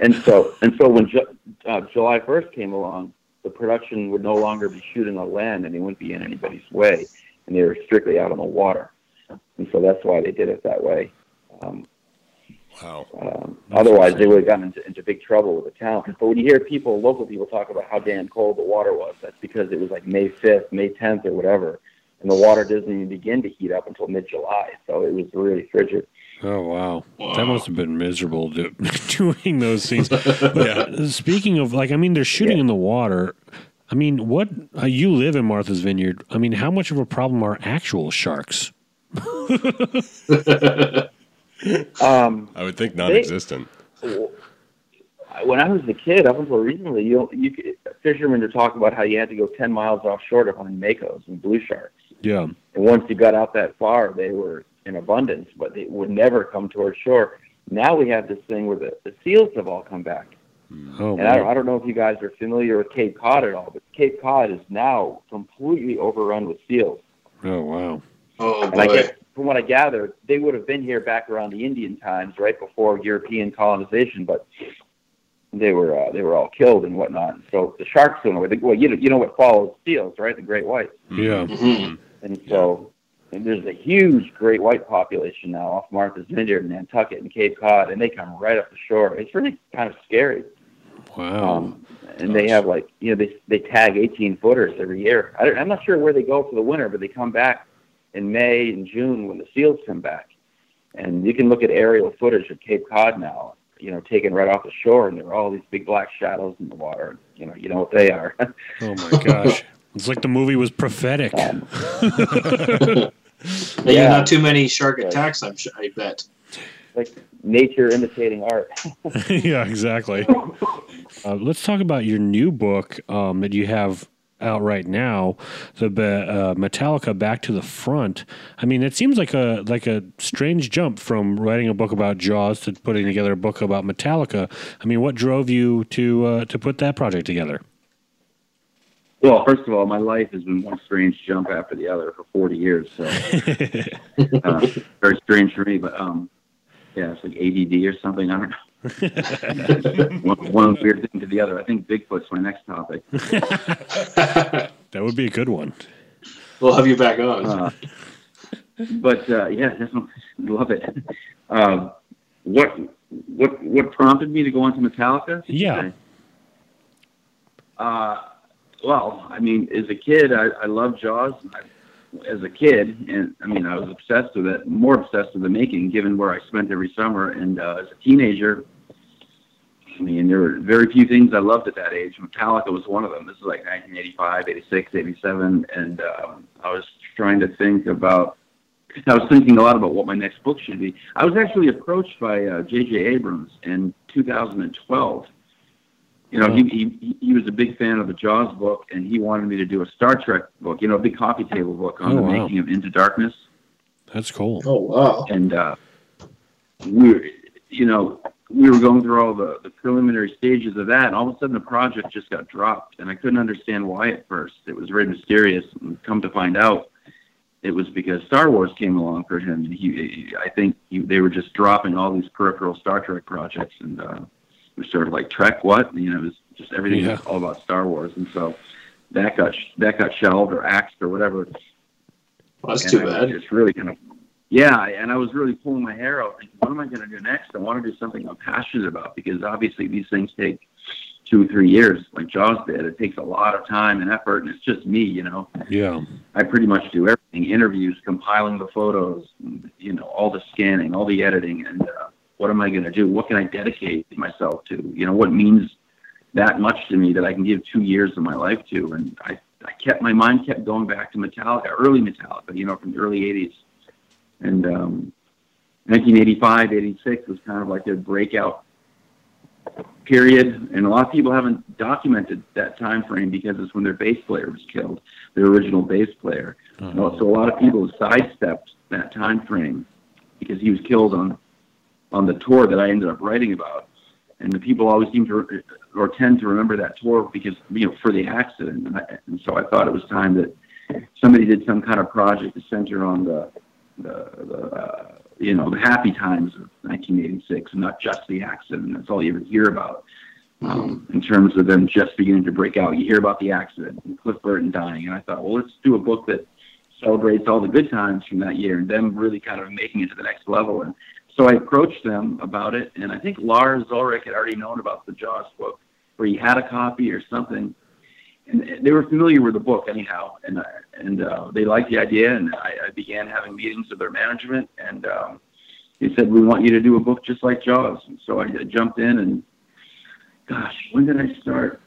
And so and so when Ju- uh, July 1st came along, the production would no longer be shooting on land and they wouldn't be in anybody's way, and they were strictly out on the water. And so that's why they did it that way. Um, Wow. um, otherwise, they would have gotten into, into big trouble with the town. But when you hear people, local people, talk about how damn cold the water was, that's because it was like May 5th, May 10th, or whatever, and the water doesn't even begin to heat up until mid-July. So it was really frigid. Oh wow. that must have been miserable do, doing those scenes. But speaking of, like, I mean, they're shooting in the water. I mean, what? Uh, you live in Martha's Vineyard. I mean, how much of a problem are actual sharks? Um, I would think non-existent. I, when I was a kid, up until recently, you you could, fishermen would talk about how you had to go ten miles offshore to find makos and blue sharks. Yeah. And once you got out that far, they were in abundance, but they would never come towards shore. Now we have this thing where the, the seals have all come back. Oh, And I don't. I don't know if you guys are familiar with Cape Cod at all, but Cape Cod is now completely overrun with seals. oh wow. Oh And I boy. guess, from what I gather, they would have been here back around the Indian times, right before European colonization, but they were uh, they were all killed and whatnot. So the sharks don't know. The, well, you know, you know what follows seals, right? The great whites. Yeah. Mhm. And so and there's a huge great white population now off Martha's Vineyard and Nantucket and Cape Cod, and they come right up the shore. It's really kind of scary. Wow. Um, and they have like you know they they tag 18 footers every year. I don't, I'm not sure where they go for the winter, but they come back in May and June when the seals come back. And you can look at aerial footage of Cape Cod now, you know, taken right off the shore, and there are all these big black shadows in the water. You know, you know what they are. oh my gosh. It's like the movie was prophetic. um, Yeah. not too many shark attacks. I'm sure. I bet. like nature imitating art. yeah, exactly. Uh, let's talk about your new book um, that you have out right now, the uh, Metallica Back to the Front. I mean, it seems like a like a strange jump from writing a book about Jaws to putting together a book about Metallica. I mean, what drove you to uh, to put that project together? Well, first of all, my life has been one strange jump after the other for 40 years, so uh, very strange for me. But um, yeah, it's like ADD or something. I don't know. One, one weird thing to the other. I think Bigfoot's my next topic. that would be a good one. we'll have you back on. Uh, but uh, yeah, definitely love it. Um, what what what prompted me to go into Metallica? Yeah. Uh, well, I mean, as a kid, I, I loved Jaws. I, as a kid, and I mean, I was obsessed with it, more obsessed with the making, given where I spent every summer. And uh, as a teenager, I mean, there were very few things I loved at that age. Metallica was one of them. This is like 1985, 86, 87, and um, I was trying to think about. I was thinking a lot about what my next book should be. I was actually approached by uh, J.J. Abrams in 2012. You know, he, he he was a big fan of the Jaws book, and he wanted me to do a Star Trek book. You know, a big coffee table book on Oh, the wow. making of Into Darkness That's cool. oh wow. and uh, we were, you know, we were going through all the, the preliminary stages of that, and all of a sudden the project just got dropped, and I couldn't understand why at first. It was very mysterious, and come to find out, it was because Star Wars came along for him, and he, I think he, they were just dropping all these peripheral Star Trek projects, and uh, it was sort of like Trek, what? You know, it was just everything was all about Star Wars, and so that got that got shelved or axed or whatever. Well, that's And too I bad. just really kind of, yeah, and I was really pulling my hair out. Thinking, what am I going to do next? I want to do something I'm passionate about because obviously these things take two or three years, like Jaws did. It takes a lot of time and effort, and it's just me, you know. Yeah. I pretty much do everything: interviews, compiling the photos, you know, all the scanning, all the editing, and uh, what am I going to do? What can I dedicate myself to? You know, what means that much to me that I can give two years of my life to? And I, I kept my mind kept going back to Metallica, early Metallica, you know, from the early '80s, and um, 1985, 86 was kind of like their breakout period, and a lot of people haven't documented that time frame because it's when their bass player was killed, their original bass player. Know, so a lot of people sidestepped that time frame because he was killed on on the tour that I ended up writing about, and the people always seem to or tend to remember that tour because you know for the accident, and, I, and so I thought it was time that somebody did some kind of project to center on the the, the uh, you know the happy times of 1986 and not just the accident. That's all you ever hear about. Um, in terms of them just beginning to break out, you hear about the accident and Cliff Burton dying, and I thought, well, let's do a book that celebrates all the good times from that year and them really kind of making it to the next level. And so I approached them about it, and I think Lars Ulrich had already known about the Jaws book, where he had a copy or something, and they were familiar with the book anyhow, and uh, and uh, they liked the idea, and I, I began having meetings with their management, and um, they said we want you to do a book just like Jaws, and so I jumped in, and gosh, when did I start?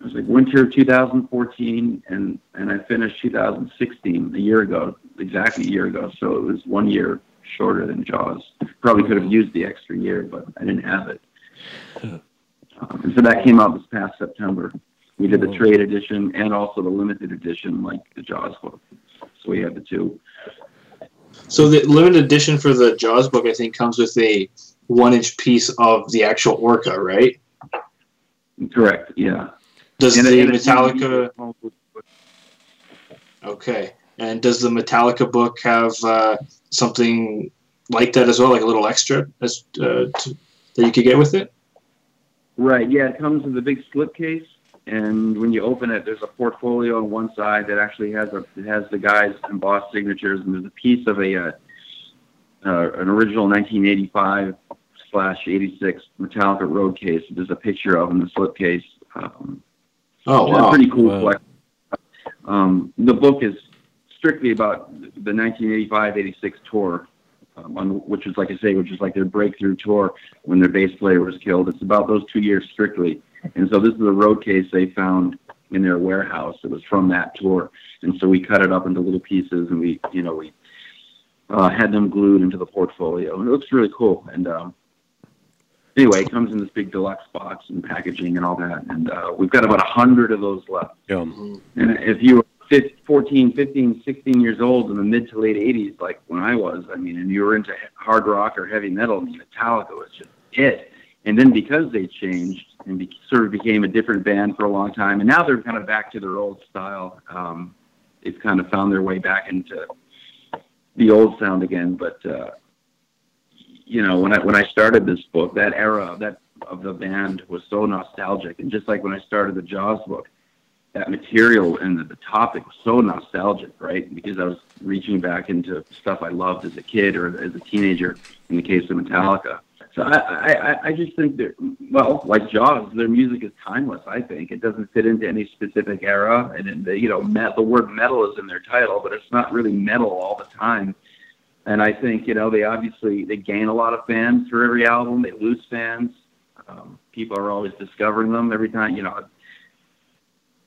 It was like winter of 2014, and and I finished 2016 a year ago, exactly a year ago. So it was one year shorter than Jaws. Probably could have used the extra year, but I didn't have it. Um, so that came out this past September. We did the trade edition and also the limited edition, like the Jaws book. So we had the two. So the limited edition for the Jaws book, I think, comes with a one-inch piece of the actual orca, right? Correct. Yeah. Does And- the Metallica? Okay, and does the Metallica book have uh, something like that as well, like a little extra as uh, to, that you could get with it? Right. Yeah, it comes with a big slipcase, and when you open it, there's a portfolio on one side that actually has a it has the guys' embossed signatures, and there's a piece of a uh, uh, an original 1985 slash 86 Metallica road case. There's a picture of in the slipcase. Um, Oh which a wow! pretty cool Wow. collection. Um, the book is strictly about the 1985-86 tour, um, on, which is like I say, which is like their breakthrough tour when their bass player was killed. It's about those two years strictly, and so this is a road case they found in their warehouse. It was from that tour, and so we cut it up into little pieces, and we, you know, we uh, had them glued into the portfolio, and it looks really cool. And um, anyway, it comes in this big deluxe box and packaging and all that, and uh, we've got about a hundred of those left. Yeah. And if you 14, 15, 16 years old in the mid to late 80s, like when I was, I mean, and you were into hard rock or heavy metal, I mean, Metallica was just it. And then because they changed and be- sort of became a different band for a long time, and now they're kind of back to their old style, um, they've kind of found their way back into the old sound again. But uh, you know, when I when I started this book, that era that of the band was so nostalgic, and just like when I started the Jaws book, that material and the, the topic was so nostalgic, right? Because I was reaching back into stuff I loved as a kid or as a teenager. In the case of Metallica, so I I, I- just think that well, like Jaws, their music is timeless. I think it doesn't fit into any specific era, and the, you know, met, the word metal is in their title, but it's not really metal all the time. And I think you know they obviously they gain a lot of fans for every album. They lose fans. Um, people are always discovering them every time. You know,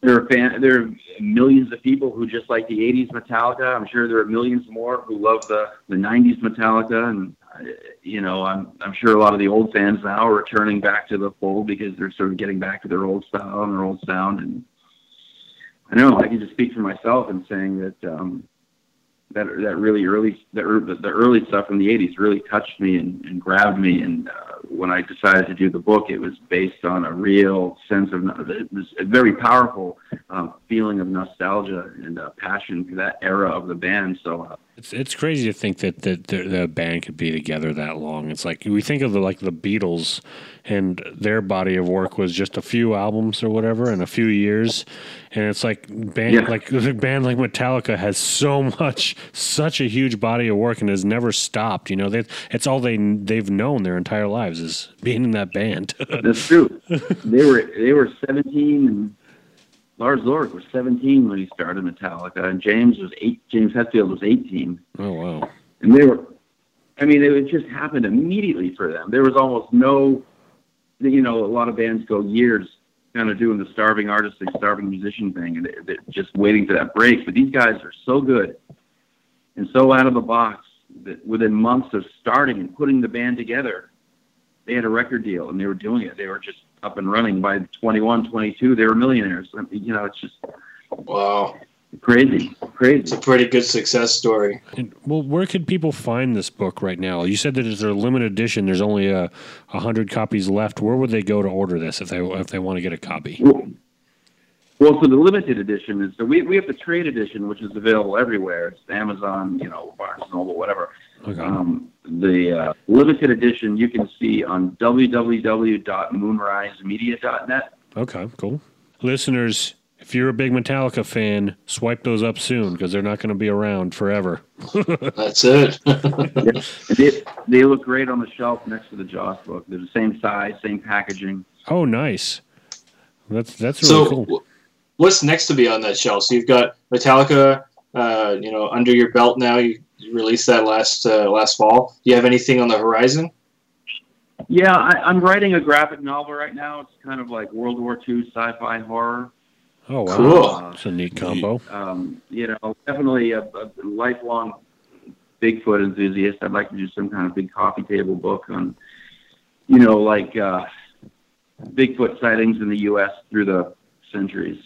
there are fan, there are millions of people who just like the '80s Metallica. I'm sure there are millions more who love the the '90s Metallica, and uh, you know, I'm I'm sure a lot of the old fans now are returning back to the fold because they're sort of getting back to their old style and their old sound. And I know I can just speak for myself in saying that. um that that really early the, the early stuff from the 80s really touched me and, and grabbed me. And uh, when I decided to do the book it was based on a real sense of it was a very powerful uh, feeling of nostalgia and uh, passion for that era of the band. So uh, It's it's crazy to think that that the, the band could be together that long. It's like we think of the like the Beatles, and their body of work was just a few albums or whatever in a few years, and it's like band Yeah. like a band like Metallica has so much, such a huge body of work and has never stopped. You know, they it's all they they've known their entire lives is being in that band. that's true they were they were 17 and Lars Ulrich was 17 when he started Metallica and James was eight James Hetfield was 18 oh wow, and they were i mean it just happened immediately for them. There was almost no you know a lot of bands go years kind of doing the starving artist thing starving musician thing and they're just waiting for that break. But these guys are so good and so out of the box that within months of starting and putting the band together they had a record deal and they were doing it. They were just up and running by 21 22 they were millionaires I mean, you know it's just Wow, crazy crazy. it's a pretty good success story. And, well, where could people find this book right now? You said that it's a limited edition. There's only a, a hundred copies left. Where would they go to order this if they if they want to get a copy? Well, well, so the limited edition is so we we have the trade edition, which is available everywhere. It's Amazon, you know, Barnes and Noble, whatever. Okay. Um, the uh, limited edition you can see on www.moonrisemedia.net. Okay, cool. Listeners, if you're a big Metallica fan, swipe those up soon because they're not going to be around forever. That's it. And they they look great on the shelf next to the Jaws book. They're the same size, same packaging. Oh, nice. That's that's really so, cool. w- what's next to be on that shelf? So you've got Metallica, uh, you know, under your belt now. You you released that last uh, last fall. Do you have anything on the horizon? Yeah, I, I'm writing a graphic novel right now. It's kind of like World War II sci-fi horror. Oh, wow. Cool. It's a neat combo. um, you know, definitely a, a lifelong Bigfoot enthusiast. I'd like to do some kind of big coffee table book on, you know, like uh, Bigfoot sightings in the U.S. through the centuries.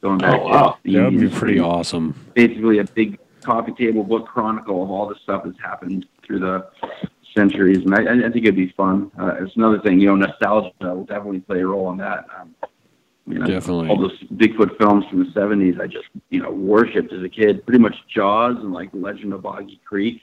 Going back Oh, wow. to That would be pretty awesome. Basically, a big coffee table book chronicle of all the stuff that's happened through the centuries, and I, I think it'd be fun. Uh, it's another thing, you know, nostalgia will definitely play a role in that. Um, you know, Definitely. all those Bigfoot films from the '70s, I just you know worshipped as a kid. Pretty much Jaws and like Legend of Boggy Creek.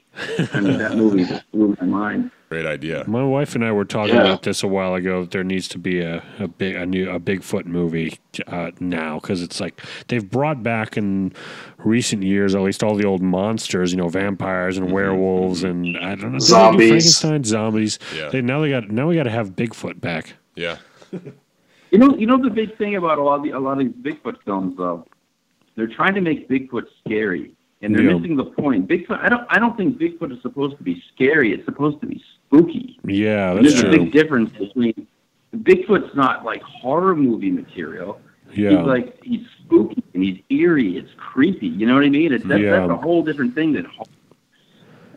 I mean, that movie just blew my mind. Great idea. My wife and I were talking Yeah. about this a while ago. that There needs to be a, a big a new a Bigfoot movie uh, now because it's like they've brought back in recent years at least all the old monsters, you know, vampires and werewolves and I don't know did they do Zombies. Frankenstein zombies. Yeah. They now they got now we got to have Bigfoot back. Yeah. You know, you know the big thing about a lot of the, a lot of these Bigfoot films, though, they're trying to make Bigfoot scary, and they're Yeah. missing the point. Bigfoot, I don't, I don't think Bigfoot is supposed to be scary. It's supposed to be spooky. Yeah, that's There's a big difference between Bigfoot's not like horror movie material. Yeah, He's like he's spooky and he's eerie. It's creepy. You know what I mean? It's, that's, Yeah. that's a whole different thing than. horror.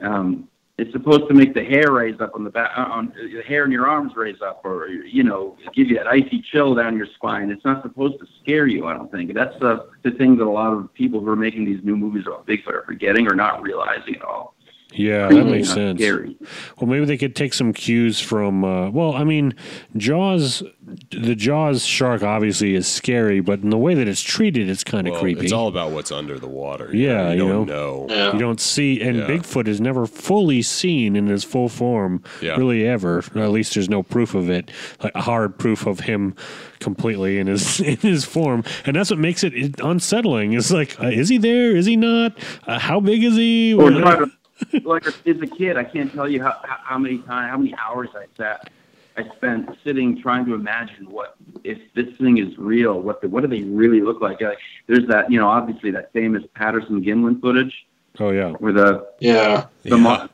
Um, it's supposed to make the hair raise up on the back, uh, on the hair in your arms raise up, or you know, give you that icy chill down your spine. It's not supposed to scare you. I don't think that's the the thing that a lot of people who are making these new movies about Bigfoot are forgetting or not realizing at all. Yeah, that makes sense. Scary. Well, maybe they could take some cues from. Uh, well, I mean, Jaws, the Jaws shark obviously is scary, but in the way that it's treated, it's kind of Well, creepy. it's all about what's under the water. Yeah, you, you don't know. know. Yeah. You don't see, and Yeah. Bigfoot is never fully seen in his full form, Yeah. really ever. At least there's no proof of it, like hard proof of him completely in his in his form, and that's what makes it unsettling. It's like, uh, is he there? Is he not? Uh, how big is he? Or What- try to, like as a kid, I can't tell you how, how how many times, how many hours I sat, I spent sitting trying to imagine what if this thing is real. What the, what do they really look like? like? There's that, you know, obviously that famous Patterson Gimlin footage oh yeah, where the Yeah. the mo-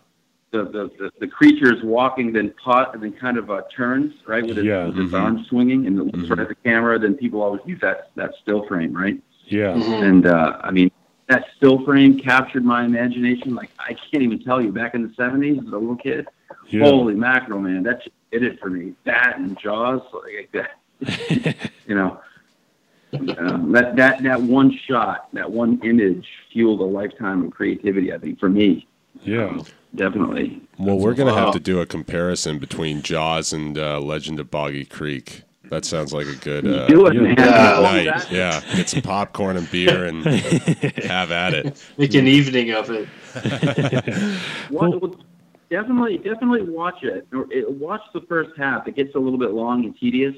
the, the, the, the creature is walking, then pot, and then kind of uh, turns right with his, Yeah. with his Mhm. arms swinging, and it looks Mhm. right at the camera. Then people always use that that still frame, right? yeah, Mhm. And uh, I mean, that still frame captured my imagination. Like I can't even tell you. Back in the '70s, as a little kid, yeah. holy mackerel, man, that just did it for me. That and Jaws, like that. you know, um, that that that one shot, that one image, fueled a lifetime of creativity. I think for me, yeah. definitely. Well, we're going to have to do a comparison between Jaws and uh, Legend of Boggy Creek. That sounds like a good uh, Do it, yeah. man. Yeah. Night. Yeah, get some popcorn and beer and have at it. Make an evening of it. Wa- well, definitely, definitely watch it. Or. Watch the first half. It gets a little bit long and tedious.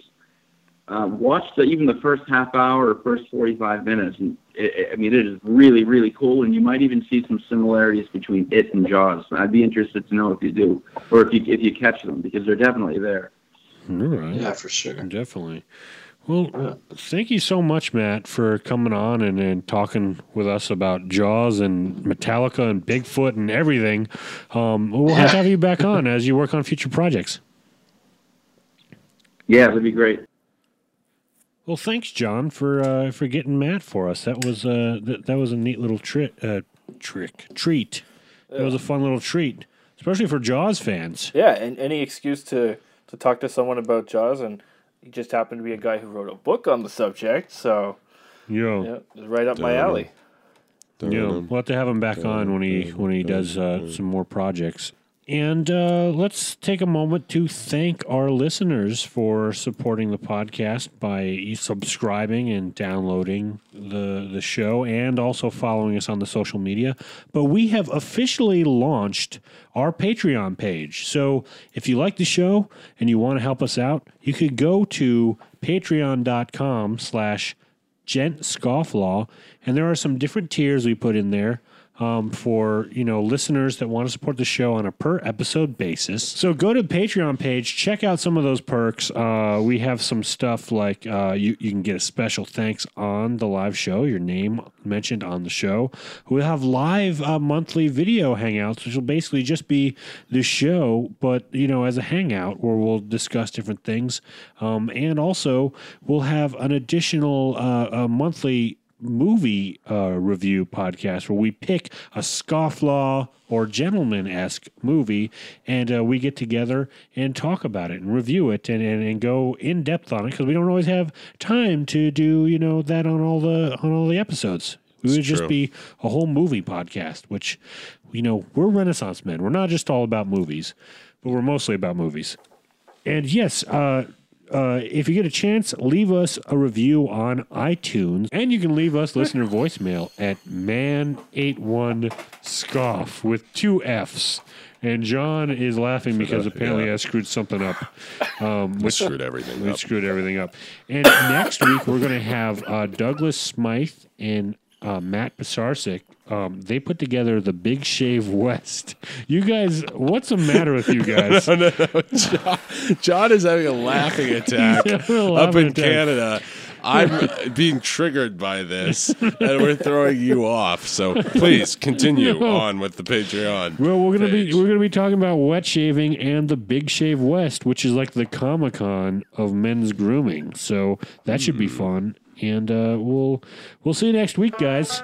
Uh, watch the, even the first half hour or first 45 minutes. And it, it- I mean, it is really, really cool. And you might even see some similarities between it and Jaws. I'd be interested to know if you do, or if you if you catch them, because they're definitely there. All right. Yeah, for sure. Definitely. Well, Yeah. thank you so much, Matt, for coming on and, and talking with us about Jaws and Metallica and Bigfoot and everything. Um, we'll have to have you back on as you work on future projects. Yeah, that'd be great. Well, thanks, John, for uh, for getting Matt for us. That was uh, th- that was a neat little trick, uh, trick treat. That was a fun little treat, especially for Jaws fans. Yeah, and any excuse to to talk to someone about Jaws, and he just happened to be a guy who wrote a book on the subject, so Yeah, yeah, right up my Dun-dun. alley. Yeah, we'll have to have him back on when he when he does uh, some more projects. And uh, let's take a moment to thank our listeners for supporting the podcast by subscribing and downloading the the show, and also following us on the social media. But we have officially launched our Patreon page. So if you like the show and you want to help us out, you could go to patreon.com slash gent scofflaw and there are some different tiers we put in there um, for you know listeners that want to support the show on a per episode basis. So go to the patreon page check out some of those perks. Uh, we have some stuff like uh, you, you can get a special thanks on the live show your name mentioned on the show. We'll have live uh, monthly video hangouts which will basically just be the show but you know as a hangout where we'll discuss different things. Um, and also we'll have an additional uh, monthly movie uh, review podcast where we pick a scofflaw or gentleman esque movie and uh, we get together and talk about it and review it and, and, and go in depth on it because we don't always have time to do you know that on all the on all the episodes. We would just true. be a whole movie podcast, which you know we're Renaissance men. We're not just all about movies, but we're mostly about movies. And yes, uh, uh, if you get a chance, leave us a review on iTunes, and you can leave us listener voicemail at man81scoff with two F's. And John is laughing because apparently yeah. I screwed something up. Um, We screwed everything we up. screwed everything up. And next week we're going to have uh, Douglas Smythe and uh, Matt Pisarcik. Um, they put together the Big Shave West. You guys, what's the matter with you guys? no, no, no. John, John is having a laughing attack a up in attack. Canada. I'm being triggered by this, and we're throwing you off. So please continue No. on with the Patreon. Well, we're gonna page. be we're gonna be talking about wet shaving and the Big Shave West, which is like the Comic Con of men's grooming. So that should be fun. And uh, we'll we'll see you next week, guys.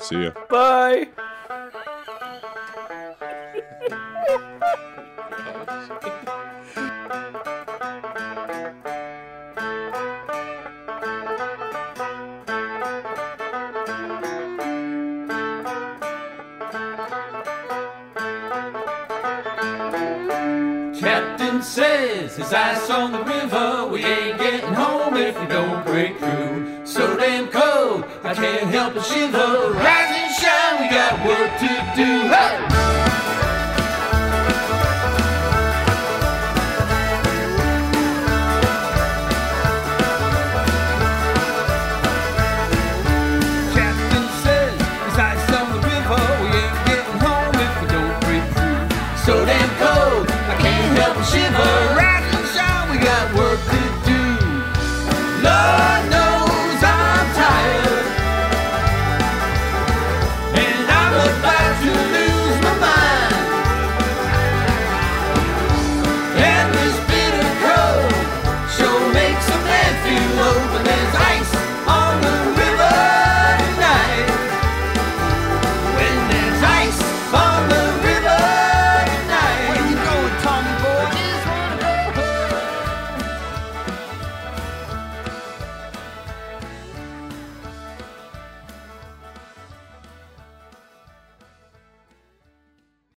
See ya. Bye. Captain says his ice on the river. We ain't getting home if we don't break through. I can't help but shiver. Rise and shine, we got work to do. Hey!